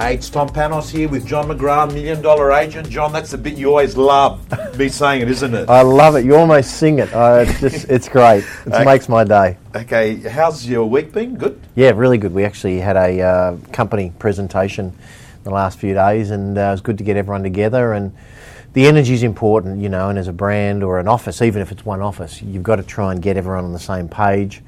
Hey, it's Tom Panos here with John McGrath, Million Dollar Agent. John, that's the bit you always love me saying it, isn't it? I love it. You almost sing it. Uh, it's just, it's great. It Okay. makes my day. Okay, how's your week been? Good? Yeah, really good. We actually had a uh, company presentation the last few days, and uh, it was good to get everyone together. And the energy is important, you know. And as a brand or an office, even if it's one office, you've got to try and get everyone on the same page.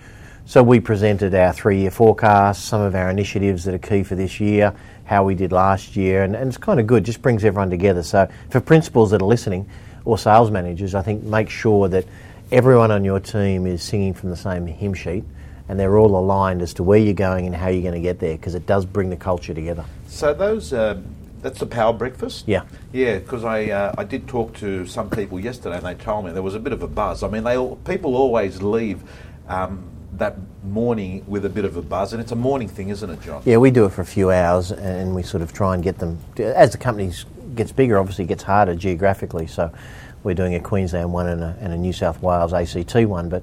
So we presented our three-year forecast, some of our initiatives that are key for this year, how we did last year, and, and it's kind of good. Just brings everyone together. So for principals that are listening, or sales managers, I think make sure that everyone on your team is singing from the same hymn sheet and they're all aligned as to where you're going and how you're going to get there because it does bring the culture together. So those, uh, that's the power breakfast? Yeah. Yeah, because I, uh, I did talk to some people yesterday and they told me there was a bit of a buzz. I mean, they all, people always leave um, that morning with a bit of a buzz, and it's a morning thing, isn't it, John? Yeah, we do it for a few hours and we sort of try and get them, as the company gets bigger, obviously it gets harder geographically. So we're doing a Queensland one and a, and a New South Wales ACT one, but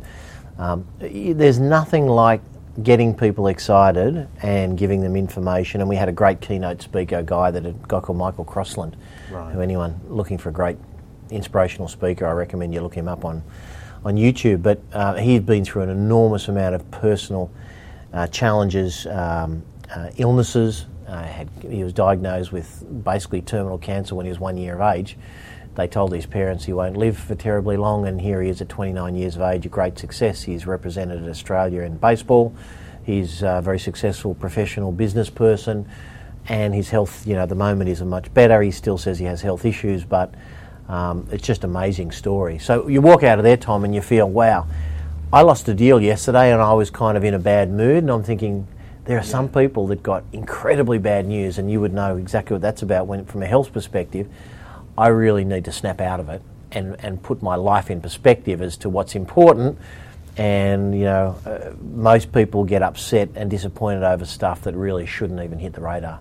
um, there's nothing like getting people excited and giving them information. And we had a great keynote speaker guy that a guy called Michael Crossland, Right. who anyone looking for a great inspirational speaker, I recommend you look him up on on YouTube. But uh, he'd been through an enormous amount of personal uh, challenges, um, uh, illnesses. Uh, had, he was diagnosed with basically terminal cancer when he was one year of age. They told his parents he won't live for terribly long, and here he is at 29 years of age, a great success. He's represented Australia in baseball. He's a very successful professional business person, and his health, you know, the moment isn't much better. He still says he has health issues, but um, it's just an amazing story. So you walk out of there, Tom, and you feel, wow, I lost a deal yesterday and I was kind of in a bad mood, and I'm thinking, there are some people that got incredibly bad news, and you would know exactly what that's about when, from a health perspective. I really need to snap out of it and, and put my life in perspective as to what's important. And, you know, uh, most people get upset and disappointed over stuff that really shouldn't even hit the radar.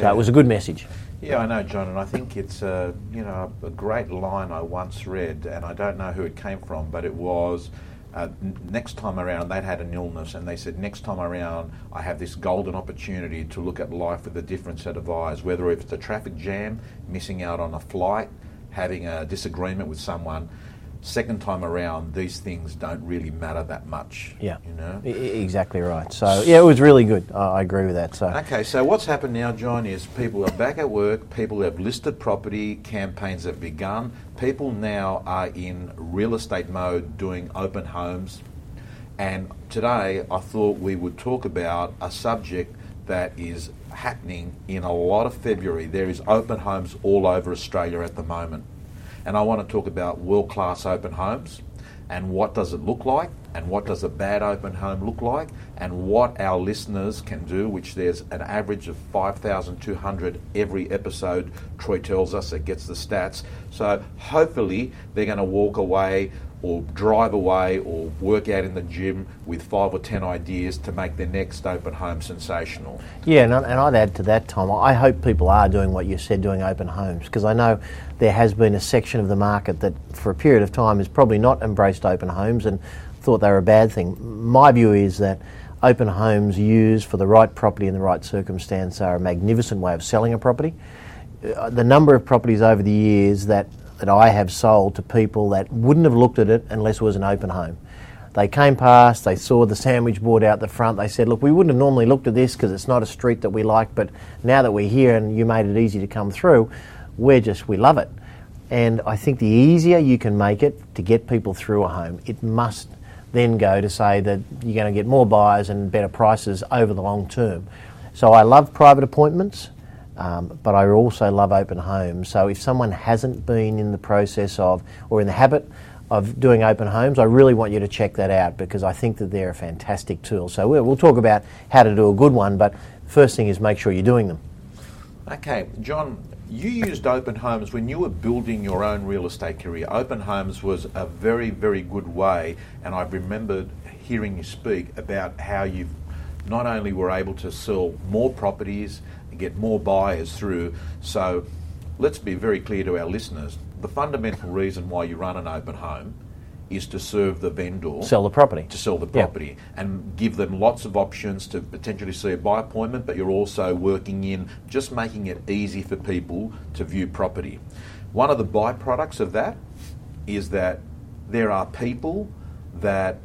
So it was a good message. Yeah, I know, John, and I think it's a you know a great line I once read, and I don't know who it came from, but it was uh, n- next time around they'd had an illness, and they said next time around I have this golden opportunity to look at life with a different set of eyes, whether if it's a traffic jam, missing out on a flight, having a disagreement with someone. Second time around, these things don't really matter that much. Yeah. you know. I- exactly right. So, yeah, it was really good. I I agree with that. So, Okay, so what's happened now, John, is people are back at work, people have listed property, campaigns have begun, people now are in real estate mode doing open homes. And today I thought we would talk about a subject that is happening in a lot of February. There is open homes all over Australia at the moment. And I want to talk about world class open homes and what does it look like and what does a bad open home look like and what our listeners can do which there's an average of 5200 every episode troy tells us it gets the stats. So hopefully they're going to walk away or drive away or work out in the gym with five or ten ideas to make their next open home sensational Yeah, and, and I'd add to that, Tom. I hope people are doing what you said, doing open homes, because I know there has been a section of the market that, for a period of time, has probably not embraced open homes and thought they were a bad thing. My view is that open homes used for the right property in the right circumstance are a magnificent way of selling a property. Uh, the number of properties over the years that, that I have sold to people that wouldn't have looked at it unless it was an open home. They came past, they saw the sandwich board out the front, they said, Look, we wouldn't have normally looked at this because it's not a street that we like, but now that we're here and you made it easy to come through, we're just, we love it. And I think the easier you can make it to get people through a home, it must then go to say that you're going to get more buyers and better prices over the long term. So I love private appointments. Um, but I also love open homes. So if someone hasn't been in the process of or in the habit of doing open homes, I really want you to check that out because I think that they're a fantastic tool. So we'll, we'll talk about how to do a good one, but first thing is make sure you're doing them. Okay, John, you used open homes when you were building your own real estate career. Open homes was a very, very good way, and I remembered hearing you speak about how you not only were able to sell more properties get more buyers through. So let's be very clear to our listeners. The fundamental reason why you run an open home is to serve the vendor Sell the property. to sell the Yeah. property and give them lots of options to potentially see a buy appointment, but you're also working in just making it easy for people to view property. One of the byproducts of that is that there are people that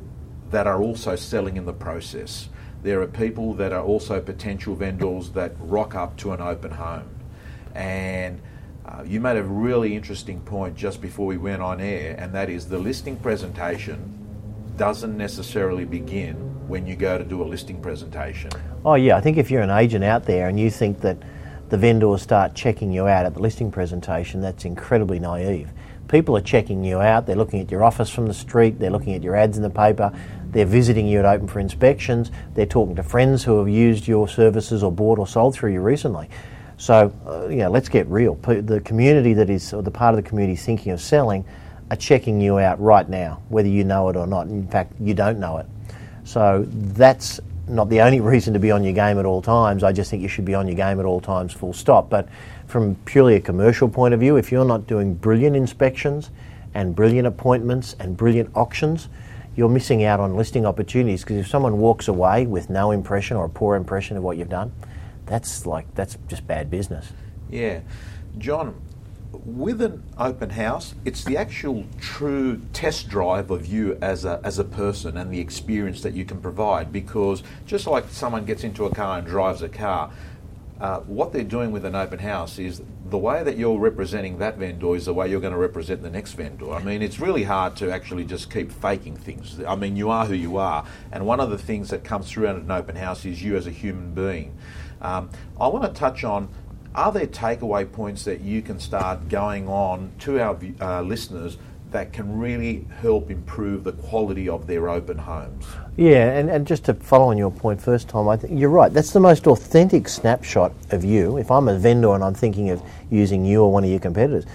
that are also selling in the process. There are people that are also potential vendors that rock up to an open home. And uh, you made a really interesting point just before we went on air, and that is the listing presentation doesn't necessarily begin when you go to do a listing presentation. Oh yeah, I think if you're an agent out there and you think that the vendors start checking you out at the listing presentation, that's incredibly naive. People are checking you out, they're looking at your office from the street, they're looking at your ads in the paper, they're visiting you at open for inspections, they're talking to friends who have used your services or bought or sold through you recently. So, uh, you know, let's get real. The community that is, or the part of the community thinking of selling, are checking you out right now, whether you know it or not. In fact, you don't know it. So that's not the only reason to be on your game at all times. I just think you should be on your game at all times, full stop. But from purely a commercial point of view, if you're not doing brilliant inspections and brilliant appointments and brilliant auctions, you're missing out on listing opportunities because if someone walks away with no impression or a poor impression of what you've done, that's like that's just bad business. Yeah. John, with an open house, it's the actual true test drive of you as a, as a person and the experience that you can provide because just like someone gets into a car and drives a car, uh, what they're doing with an open house is the way that you're representing that vendor is the way you're going to represent the next vendor. I mean, it's really hard to actually just keep faking things. I mean, you are who you are, and one of the things that comes through at an open house is you as a human being. Um, I want to touch on are there takeaway points that you can start going on to our uh, listeners that can really help improve the quality of their open homes? Yeah, and, and just to follow on your point first, Tom, I think you're right. That's the most authentic snapshot of you. If I'm a vendor and I'm thinking of using you or one of your competitors,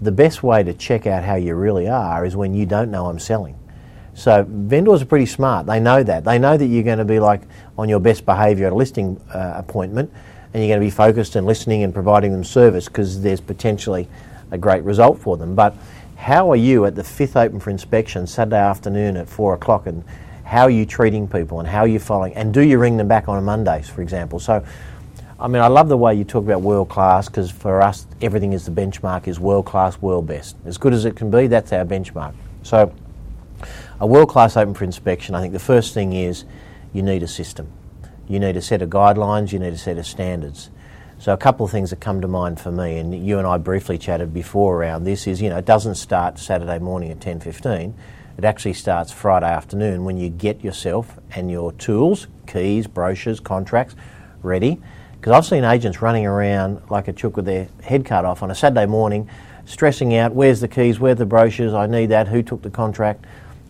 the best way to check out how you really are is when you don't know I'm selling. So vendors are pretty smart. They know that. They know that you're going to be like on your best behaviour at a listing uh, appointment, and you're going to be focused and listening and providing them service because there's potentially a great result for them. But how are you at the fifth open for inspection Saturday afternoon at four o'clock, and how are you treating people, and how are you following, and do you ring them back on a Mondays, for example? So. I mean, I love the way you talk about world class because for us, everything is the benchmark is world class, world best. As good as it can be, that's our benchmark. So, a world class open for inspection, I think the first thing is you need a system. You need a set of guidelines, you need a set of standards. So, a couple of things that come to mind for me, and you and I briefly chatted before around this, is you know, it doesn't start Saturday morning at 10.15. It actually starts Friday afternoon when you get yourself and your tools, keys, brochures, contracts ready. Because I've seen agents running around like a chook with their head cut off on a Saturday morning, stressing out where's the keys, where's the brochures, I need that, who took the contract.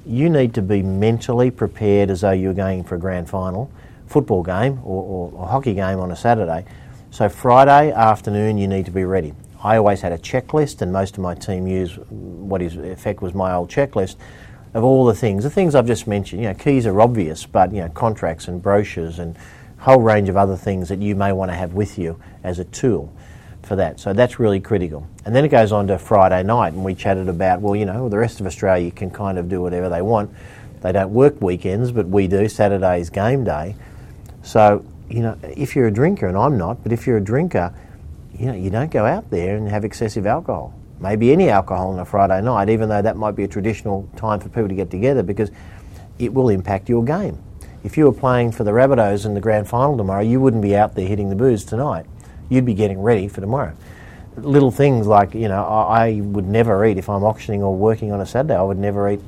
You need to be mentally prepared as though you're going for a grand final, football game or, or a hockey game on a Saturday. So, Friday afternoon, you need to be ready. I always had a checklist, and most of my team used what in effect was my old checklist of all the things. The things I've just mentioned, you know, keys are obvious, but you know, contracts and brochures and whole range of other things that you may want to have with you as a tool for that. So that's really critical. And then it goes on to Friday night, and we chatted about, well, you know, the rest of Australia can kind of do whatever they want. They don't work weekends, but we do. Saturday's game day. So, you know, if you're a drinker, and I'm not, but if you're a drinker, you know, you don't go out there and have excessive alcohol. Maybe any alcohol on a Friday night, even though that might be a traditional time for people to get together, because it will impact your game. If you were playing for the Rabbitohs in the grand final tomorrow, you wouldn't be out there hitting the booze tonight. You'd be getting ready for tomorrow. Little things like, you know, I, I would never eat, if I'm auctioning or working on a Saturday, I would never eat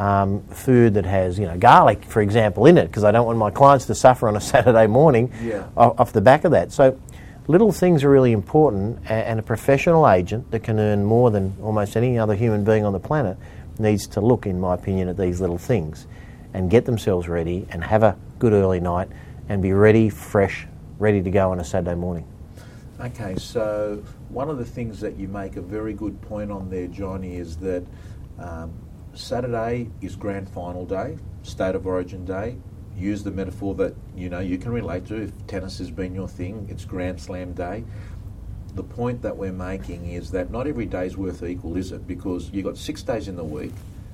um, food that has, you know, garlic, for example, in it, because I don't want my clients to suffer on a Saturday morning Yeah. off, off the back of that. So little things are really important, and a professional agent that can earn more than almost any other human being on the planet needs to look, in my opinion, at these little things and get themselves ready and have a good early night and be ready, fresh, ready to go on a Saturday morning. Okay, so one of the things that you make a very good point on there, Johnny, is that um, Saturday is grand final day, state of origin day. Use the metaphor that you know you can relate to. If tennis has been your thing, it's Grand Slam day. The point that we're making is that not every day is worth equal, is it? Because you've got six days in the week,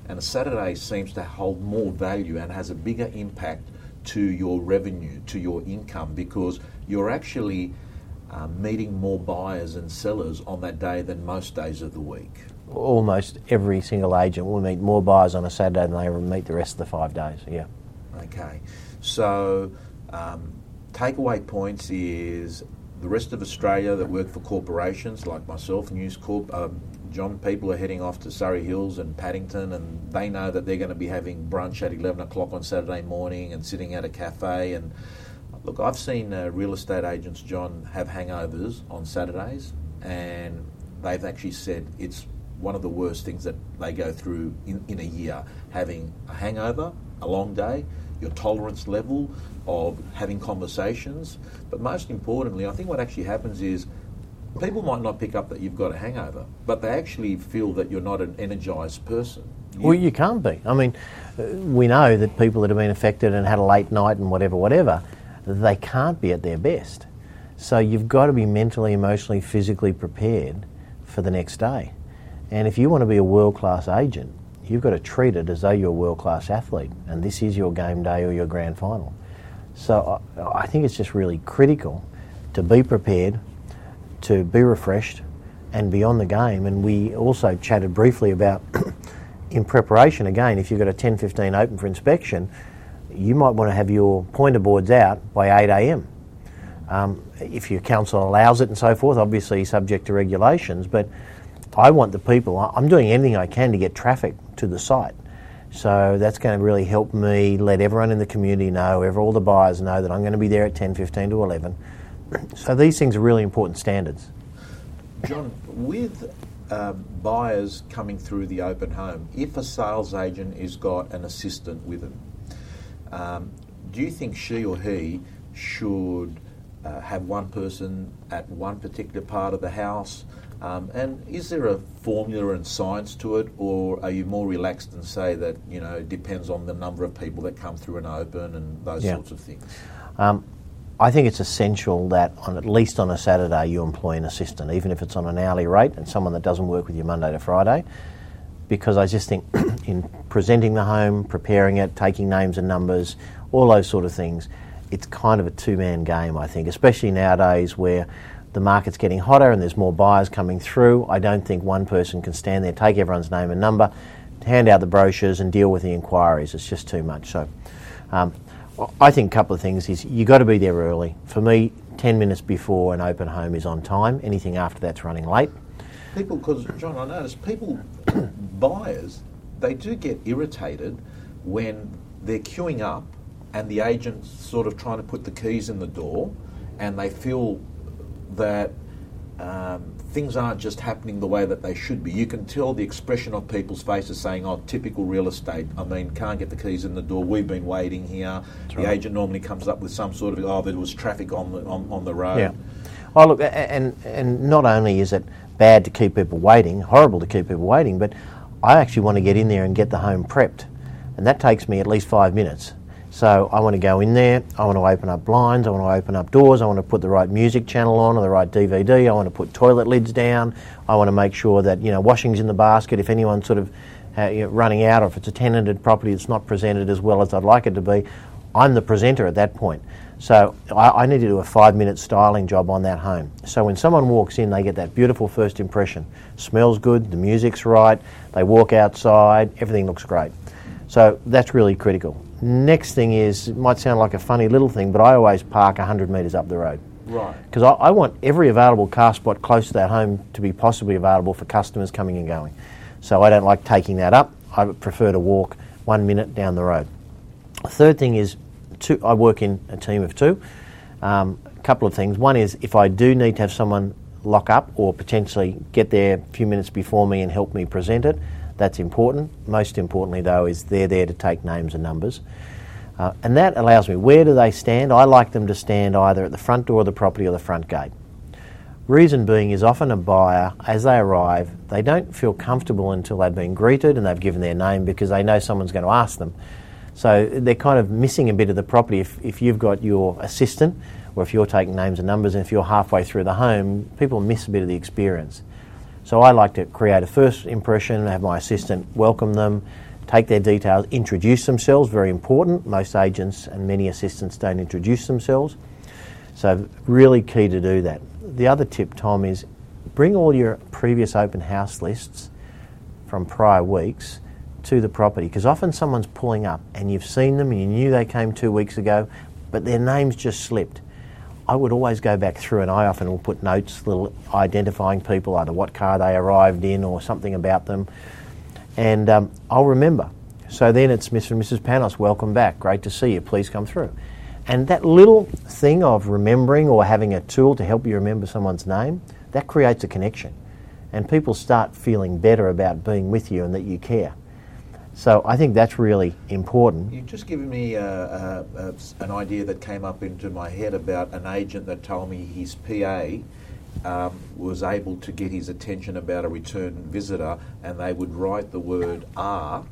And a Saturday seems to hold more value and has a bigger impact to your revenue, to your income, because you're actually uh, meeting more buyers and sellers on that day than most days of the week. Almost every single agent will meet more buyers on a Saturday than they will meet the rest of the five days. Yeah. Okay. So, um, takeaway points is the rest of Australia that work for corporations like myself, News Corp, um, John, people are heading off to Surry Hills and Paddington, and they know that they're going to be having brunch at 11 o'clock on Saturday morning and sitting at a cafe. And look, I've seen uh, real estate agents, John, have hangovers on Saturdays, and they've actually said it's one of the worst things that they go through in, in a year having a hangover, a long day, your tolerance level of having conversations. But most importantly, I think what actually happens is people might not pick up that you've got a hangover, but they actually feel that you're not an energised person. Well, you can't be. I mean, we know that people that have been affected and had a late night and whatever, whatever, they can't be at their best. So you've got to be mentally, emotionally, physically prepared for the next day. And if you want to be a world class agent, you've got to treat it as though you're a world class athlete and this is your game day or your grand final. So I think it's just really critical to be prepared, to be refreshed, and be on the game. And we also chatted briefly about in preparation again, if you've got a 10 15 open for inspection, you might want to have your pointer boards out by 8 a.m. Um, if your council allows it and so forth, obviously subject to regulations, but I want the people, I'm doing anything I can to get traffic to the site. So that's going to really help me let everyone in the community know, all the buyers know that I'm going to be there at 10, 15 to 11. So these things are really important standards. John, with uh, buyers coming through the open home, if a sales agent has got an assistant with them, um, do you think she or he should uh, have one person at one particular part of the house? Um, and is there a formula and science to it, or are you more relaxed and say that you know it depends on the number of people that come through an open and those yeah. sorts of things? Um, I think it's essential that on at least on a Saturday you employ an assistant, even if it's on an hourly rate and someone that doesn't work with you Monday to Friday, because I just think in presenting the home, preparing it, taking names and numbers, all those sort of things, it's kind of a two-man game. I think, especially nowadays where the market's getting hotter and there's more buyers coming through. I don't think one person can stand there, take everyone's name and number, hand out the brochures and deal with the inquiries. It's just too much. So um, I think a couple of things is you've got to be there early. For me, 10 minutes before an open home is on time. Anything after that's running late. People, because John, I noticed people, buyers, they do get irritated when they're queuing up and the agent's sort of trying to put the keys in the door and they feel that um, things aren't just happening the way that they should be. You can tell the expression of people's faces saying, oh, typical real estate. I mean, can't get the keys in the door. We've been waiting here. That's the right. agent normally comes up with some sort of, oh, there was traffic on the, on, on the road. Yeah. Oh, look, and, and not only is it bad to keep people waiting, horrible to keep people waiting, but I actually want to get in there and get the home prepped. And that takes me at least five minutes. So I want to go in there, I want to open up blinds, I want to open up doors, I want to put the right music channel on or the right DVD, I want to put toilet lids down, I want to make sure that, you know, washing's in the basket if anyone's sort of uh, you know, running out or if it's a tenanted property that's not presented as well as I'd like it to be. I'm the presenter at that point. So I, I, need to do a five minute styling job on that home. So when someone walks in, they get that beautiful first impression. Smells good, the music's right, they walk outside, everything looks great. So that's really critical. Next thing is, it might sound like a funny little thing, but I always park 100 metres up the road. Right. Because I, I, want every available car spot close to that home to be possibly available for customers coming and going. So I don't like taking that up. I prefer to walk one minute down the road. third thing is, two, I work in a team of two. Um, a couple of things. One is if I do need to have someone lock up or potentially get there a few minutes before me and help me present it, that's important. Most importantly, though, is they're there to take names and numbers. Uh, and that allows me, where do they stand? I like them to stand either at the front door of the property or the front gate. Reason being is often a buyer, as they arrive, they don't feel comfortable until they've been greeted and they've given their name because they know someone's going to ask them. So they're kind of missing a bit of the property. If, if you've got your assistant or if you're taking names and numbers and if you're halfway through the home, people miss a bit of the experience. So I like to create a first impression, have my assistant welcome them, take their details, introduce themselves, very important. Most agents and many assistants don't introduce themselves. So, really key to do that. The other tip, Tom, is bring all your previous open house lists from prior weeks to the property because often someone's pulling up and you've seen them and you knew they came two weeks ago, but their name's just slipped. I would always go back through and I often will put notes, little identifying people, either what car they arrived in or something about them, and um, I'll remember. So then it's Mr. and Mrs. Panos, welcome back, great to see you, please come through. And that little thing of remembering or having a tool to help you remember someone's name, that creates a connection. And people start feeling better about being with you and that you care. So I think that's really important. You've just given me uh, uh, uh, an idea that came up into my head about an agent that told me his PA um, was able to get his attention about a return visitor, and they would write the word "R"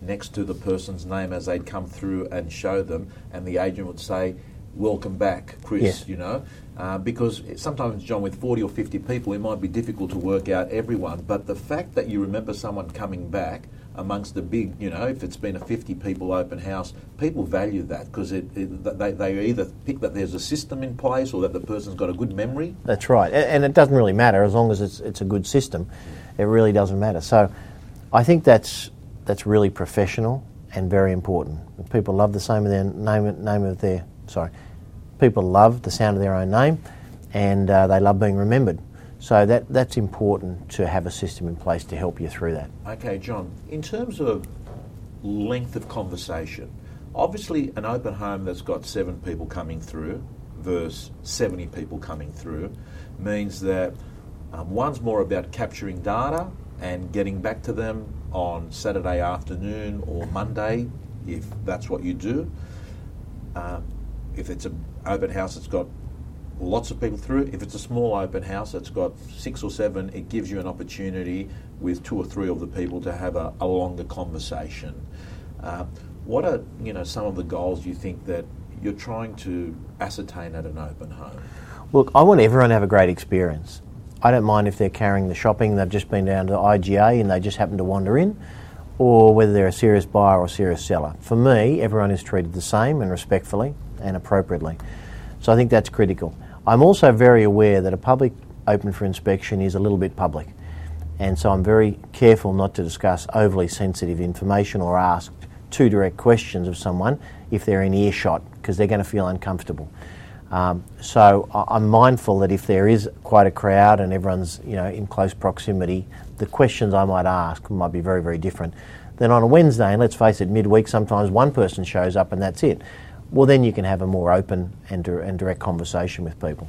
next to the person's name as they'd come through and show them, and the agent would say, "Welcome back, Chris." Yes. You know, uh, because sometimes, John, with 40 or 50 people, it might be difficult to work out everyone. But the fact that you remember someone coming back amongst the big, you know, if it's been a 50 people open house, people value that because it, it, they, they either pick that there's a system in place or that the person's got a good memory. That's right, and it doesn't really matter as long as it's, it's a good system. It really doesn't matter. So, I think that's that's really professional and very important. People love the same of their name, name of their sorry. People love the sound of their own name, and uh, they love being remembered. So that, that's important to have a system in place to help you through that. Okay, John, in terms of length of conversation, obviously an open home that's got seven people coming through versus 70 people coming through means that um, one's more about capturing data and getting back to them on Saturday afternoon or Monday, if that's what you do. Uh, if it's an open house that's got lots of people through. If it's a small open house that's got six or seven, it gives you an opportunity with two or three of the people to have a, a longer conversation. Uh, what are you know some of the goals you think that you're trying to ascertain at an open home? Look, I want everyone to have a great experience. I don't mind if they're carrying the shopping, they've just been down to IGA and they just happen to wander in, or whether they're a serious buyer or serious seller. For me, everyone is treated the same and respectfully and appropriately. So I think that's critical. I'm also very aware that a public open for inspection is a little bit public, and so I'm very careful not to discuss overly sensitive information or ask too direct questions of someone if they're in earshot because they're going to feel uncomfortable. Um, so I'm mindful that if there is quite a crowd and everyone's you know in close proximity, the questions I might ask might be very very different. Then on a Wednesday, and let's face it, midweek sometimes one person shows up and that's it well, then you can have a more open and, and direct conversation with people.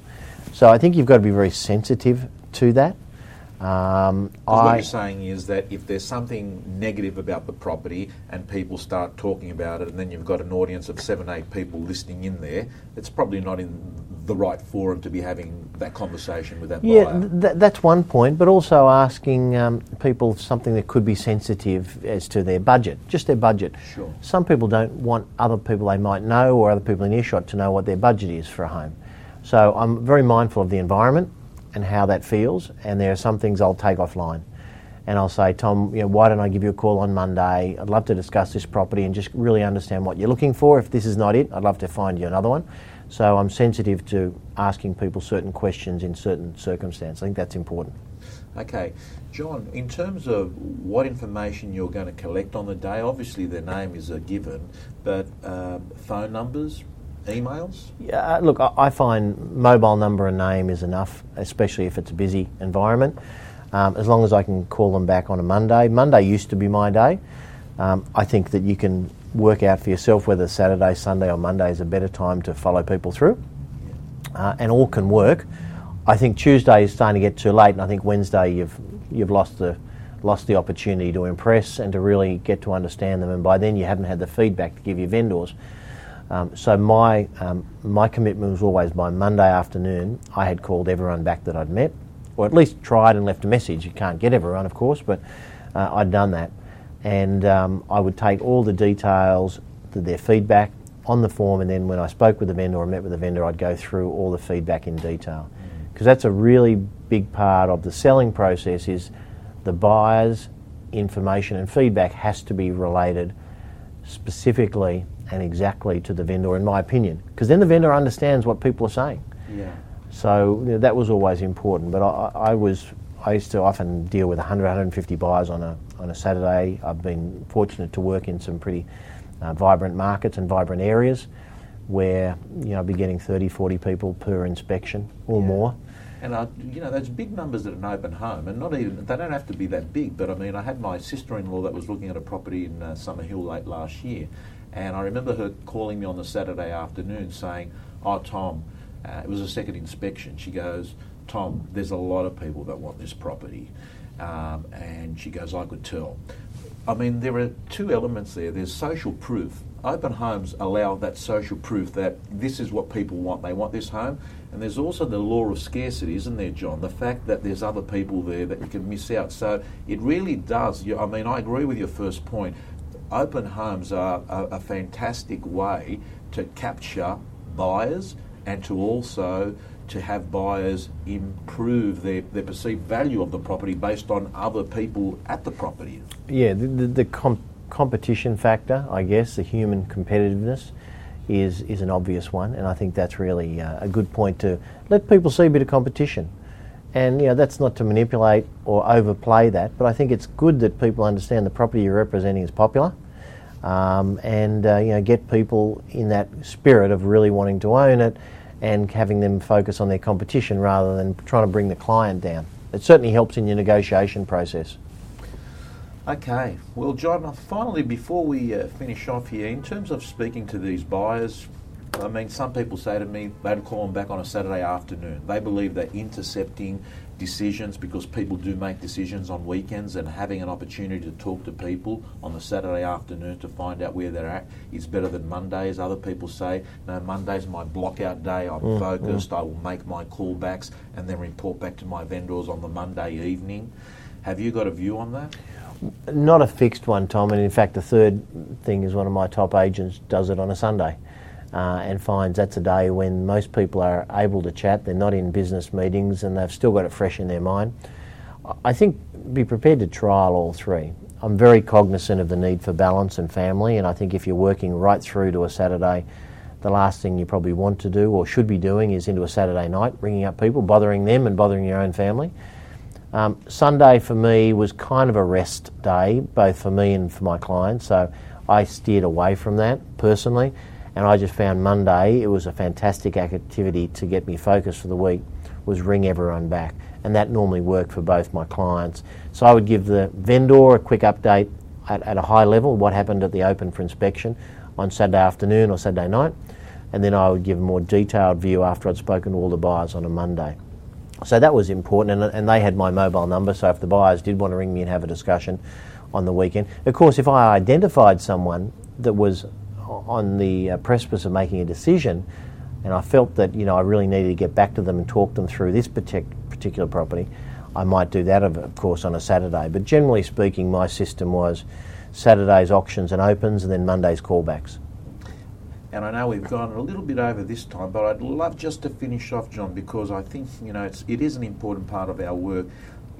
So I think you've got to be very sensitive to that. Um, what you're saying is that if there's something negative about the property and people start talking about it, and then you've got an audience of seven, eight people listening in there, it's probably not in the right forum to be having that conversation with that yeah, buyer. Th- that's one point, but also asking um, people something that could be sensitive as to their budget, just their budget. Sure. Some people don't want other people they might know or other people in earshot to know what their budget is for a home. So I'm very mindful of the environment and how that feels. And there are some things I'll take offline. And I'll say, Tom, you know, why don't I give you a call on Monday? I'd love to discuss this property and just really understand what you're looking for. If this is not it, I'd love to find you another one. So I'm sensitive to asking people certain questions in certain circumstances. I think that's important. Okay. John, in terms of what information you're going to collect on the day, obviously their name is a given, but um, phone numbers, emails? Yeah, uh, look, I find mobile number and name is enough, especially if it's a busy environment. Um, as long as I can call them back on a Monday. Monday used to be my day. Um, I think that you can work out for yourself whether Saturday, Sunday, or Monday is a better time to follow people through, uh, and all can work. I think Tuesday is starting to get too late, and I think Wednesday you've you've lost the lost the opportunity to impress and to really get to understand them, and by then you haven't had the feedback to give your vendors. Um, so my um, my commitment was always by Monday afternoon. I had called everyone back that I'd met, or at least tried and left a message. You can't get everyone, of course, but uh, I'd done that, and um, I would take all the details, their feedback on the form, and then when I spoke with the vendor or met with the vendor, I'd go through all the feedback in detail, because that's a really big part of the selling process. Is the buyers information and feedback has to be related specifically and exactly to the vendor, in my opinion, because then the vendor understands what people are saying. Yeah. So you know, that was always important. But I, I, was I used to often deal with 100, 150 buyers on a on a Saturday. I've been fortunate to work in some pretty uh, vibrant markets and vibrant areas where you know I'd be getting 30, 40 people per inspection or Yeah. more. And I, you know, those big numbers at an open home, and not even they don't have to be that big. But I mean, I had my sister-in-law that was looking at a property in uh, Summer Hill late last year, and I remember her calling me on the Saturday afternoon saying, "Oh, Tom, uh, it was a second inspection." She goes, "Tom, there's a lot of people that want this property," um, and she goes, "I could tell." I mean, there are two elements there. There's social proof. Open homes allow that social proof that this is what people want. They want this home. And there's also the law of scarcity, isn't there, John? The fact that there's other people there that you can miss out. So it really does. I mean, I agree with your first point. Open homes are a, a fantastic way to capture buyers and to also to have buyers improve their, their perceived value of the property based on other people at the property. Yeah, the, the, the com- competition factor, I guess, the human competitiveness is, is an obvious one, and I think that's really uh, a good point to let people see a bit of competition. And you know, that's not to manipulate or overplay that, but I think it's good that people understand the property you're representing is popular, um, and uh, you know, get people in that spirit of really wanting to own it, and having them focus on their competition rather than trying to bring the client down. It certainly helps in your negotiation process. Okay, well, John, finally, before we uh, finish off here, in terms of speaking to these buyers, I mean, some people say to me they'd call them back on a Saturday afternoon. They believe that intercepting decisions, because people do make decisions on weekends, and having an opportunity to talk to people on the Saturday afternoon to find out where they're at is better than Mondays. Other people say, no, Monday's my blockout day, I'm mm, focused, mm. I will make my callbacks and then report back to my vendors on the Monday evening. Have you got a view on that? Not a fixed one, Tom. And in fact, the third thing is one of my top agents does it on a Sunday uh, and finds that's a day when most people are able to chat. They're not in business meetings and they've still got it fresh in their mind. I think be prepared to trial all three. I'm very cognizant of the need for balance and family, and I think if you're working right through to a Saturday, the last thing you probably want to do or should be doing is into a Saturday night, ringing up people, bothering them and bothering your own family. Um, Sunday for me was kind of a rest day, both for me and for my clients. So I steered away from that personally, and I just found Monday it was a fantastic activity to get me focused for the week. Was ring everyone back, and that normally worked for both my clients. So I would give the vendor a quick update at, at a high level what happened at the open for inspection on Saturday afternoon or Saturday night, and then I would give a more detailed view after I'd spoken to all the buyers on a Monday. So that was important, and, and they had my mobile number. So if the buyers did want to ring me and have a discussion on the weekend, of course, if I identified someone that was on the uh, precipice of making a decision, and I felt that you know I really needed to get back to them and talk them through this partic- particular property, I might do that, of, of course, on a Saturday. But generally speaking, my system was Saturdays auctions and opens, and then Mondays callbacks. And I know we've gone a little bit over this time, but I'd love just to finish off, John, because I think you know it's, it is an important part of our work.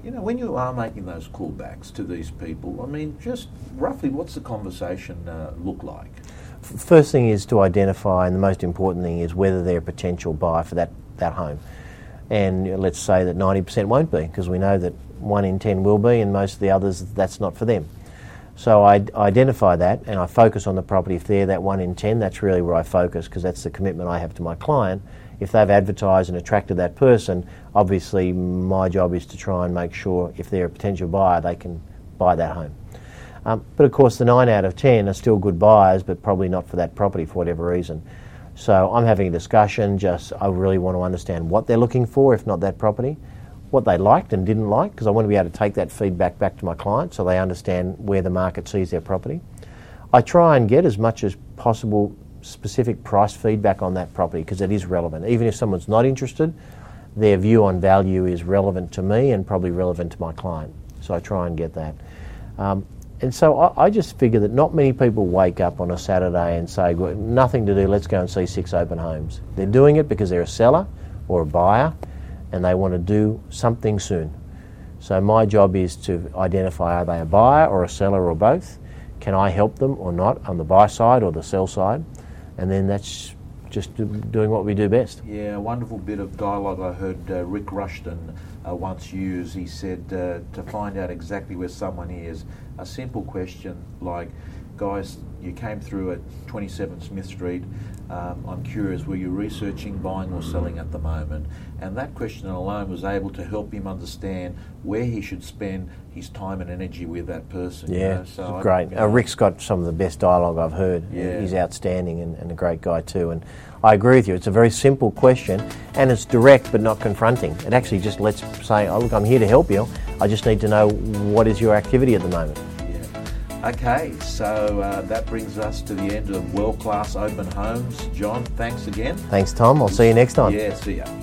You know, when you are making those callbacks to these people, I mean, just roughly, what's the conversation uh, look like? First thing is to identify, and the most important thing is whether they're a potential buyer for that, that home. And let's say that 90% won't be, because we know that 1 in 10 will be, and most of the others, that's not for them. So I identify that and I focus on the property. If they're that 1 in 10, that's really where I focus, because that's the commitment I have to my client. If they've advertised and attracted that person, obviously my job is to try and make sure if they're a potential buyer, they can buy that home. Um, but of course, the 9 out of 10 are still good buyers, but probably not for that property for whatever reason. So I'm having a discussion, just I really want to understand what they're looking for, if not that property, what they liked and didn't like, because I want to be able to take that feedback back to my client so they understand where the market sees their property. I try and get as much as possible specific price feedback on that property because it is relevant. Even if someone's not interested, their view on value is relevant to me and probably relevant to my client. So I try and get that. Um, and so I, I just figure that not many people wake up on a Saturday and say, well, nothing to do, let's go and see six open homes. They're doing it because they're a seller or a buyer and they want to do something soon. So my job is to identify are they a buyer or a seller or both? Can I help them or not on the buy side or the sell side? And then that's just doing what we do best. Yeah, a wonderful bit of dialogue I heard uh, Rick Rushton uh, once use. He said uh, to find out exactly where someone is, a simple question like, guys, you came through at 27 Smith Street. Um, I'm curious, were you researching, buying, or selling at the moment? And that question alone was able to help him understand where he should spend his time and energy with that person. you Yeah, know? So I- great. you Uh, Rick's got some of the best dialogue I've heard. Yeah. He's outstanding and, and a great guy too. And I agree with you. It's a very simple question and it's direct but not confronting. It actually just lets say, oh, look, I'm here to help you. I just need to know what is your activity at the moment. Okay, so uh, that brings us to the end of World Class Open Homes. John, thanks again. Thanks, Tom. I'll see you next time. Yeah, see ya.